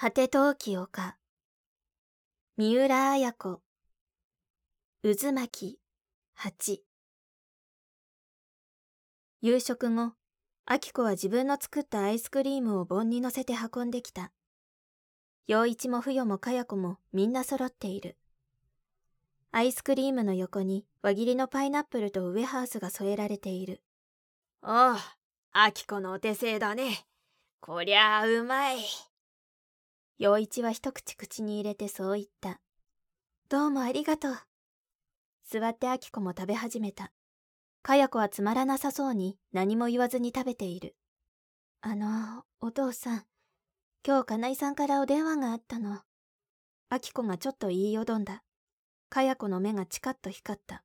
果て陶器丘三浦綾子。渦巻八。夕食後明子は自分の作ったアイスクリームを盆に乗せて運んできた。陽一も冬もかや子もみんな揃っている。アイスクリームの横に輪切りのパイナップルとウエハースが添えられている。おう明子のお手製だね。こりゃあうまい。陽一は一口口に入れてそう言った。どうもありがとう。座って明子も食べ始めた。かや子はつまらなさそうに何も言わずに食べている。あの、お父さん、今日金井さんからお電話があったの。明子がちょっと言いよどんだ。かや子の目がチカッと光った。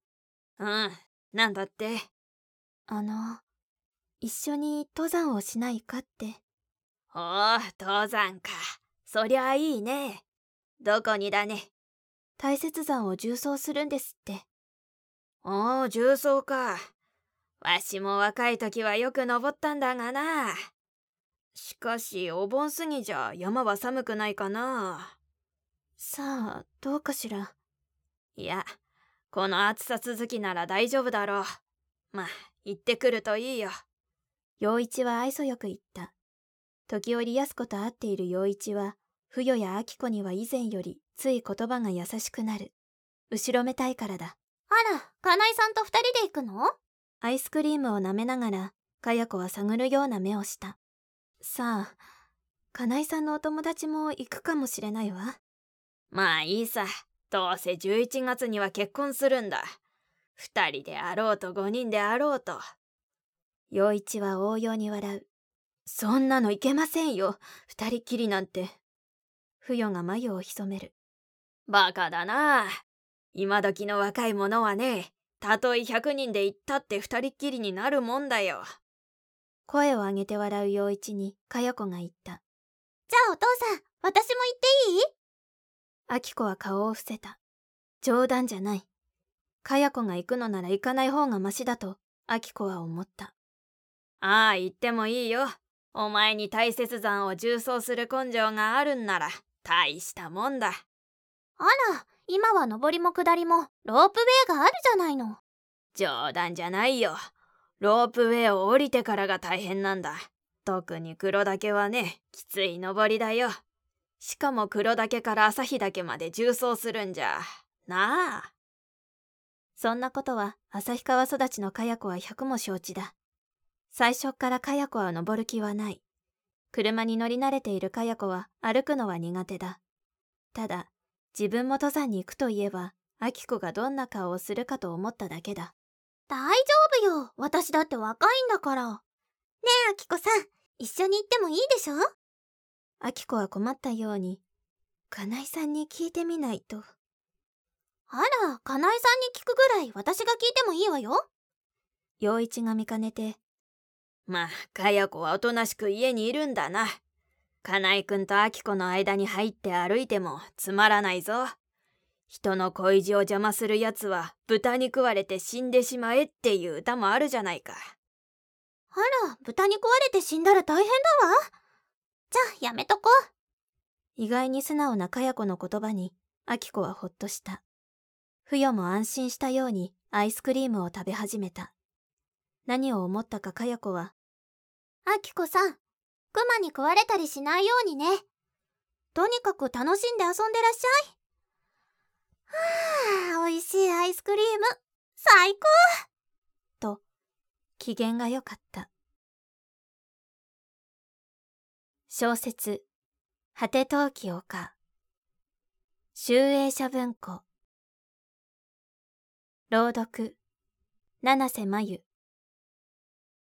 うん、なんだって。あの、一緒に登山をしないかって。おお、登山か。そりゃいいね。どこにだね。大雪山を縦走するんですって。おお、縦走か。わしも若い時はよく登ったんだがな。しかし、お盆過ぎじゃ山は寒くないかな。さあ、どうかしら。いや、この暑さ続きなら大丈夫だろう。まあ、行ってくるといいよ。陽一は愛想よく言った。時折安子と会っている陽一は、不与や明子には以前よりつい言葉が優しくなる。後ろめたいからだ。あら、金井さんと二人で行くの？アイスクリームを舐めながら、かや子は探るような目をした。さあ、金井さんのお友達も行くかもしれないわ。まあいいさ。どうせ11月には結婚するんだ。二人であろうと五人であろうと。陽一は応用に笑う。そんなのいけませんよ。二人きりなんて。不与が眉を潜める。バカだな。今時の若い者はね、たとえ100人で行ったって二人っきりになるもんだよ。声を上げて笑う陽一に、かや子が言った。じゃあお父さん、私も行っていい？あき子は顔を伏せた。冗談じゃない。かや子が行くのなら行かない方がマシだと、あき子は思った。ああ、行ってもいいよ。お前に大雪山を縦走する根性があるんなら、大したもんだ。あら、今は登りも下りもロープウェイがあるじゃないの。冗談じゃないよ。ロープウェイを降りてからが大変なんだ。特に黒岳はね、きつい登りだよ。しかも黒岳から旭岳まで縦走するんじゃ。なあ。そんなことは旭川育ちのかや子は百も承知だ。最初からかや子は登る気はない。車に乗り慣れているかや子は歩くのは苦手だ。ただ、自分も登山に行くといえば、あきこがどんな顔をするかと思っただけだ。大丈夫よ。私だって若いんだから。ねえ、あきこさん、一緒に行ってもいいでしょ？あきこは困ったように、金井さんに聞いてみないと。あら、金井さんに聞くぐらい私が聞いてもいいわよ。陽一が見かねて、まあ、かや子はおとなしく家にいるんだな。金井くんとあきこの間に入って歩いてもつまらないぞ。人の恋路を邪魔する奴は豚に食われて死んでしまえっていう歌もあるじゃないか。あら、豚に食われて死んだら大変だわ。じゃあ、やめとこう。意外に素直なかや子の言葉に、あきこはほっとした。ふよも安心したようにアイスクリームを食べ始めた。何を思ったかかや子は、あきこさん、クマに食われたりしないようにね。とにかく楽しんで遊んでらっしゃい。はあ、美味しいアイスクリーム、最高と、機嫌が良かった。小説、果て陶器丘。集英社文庫。朗読、七瀬真由。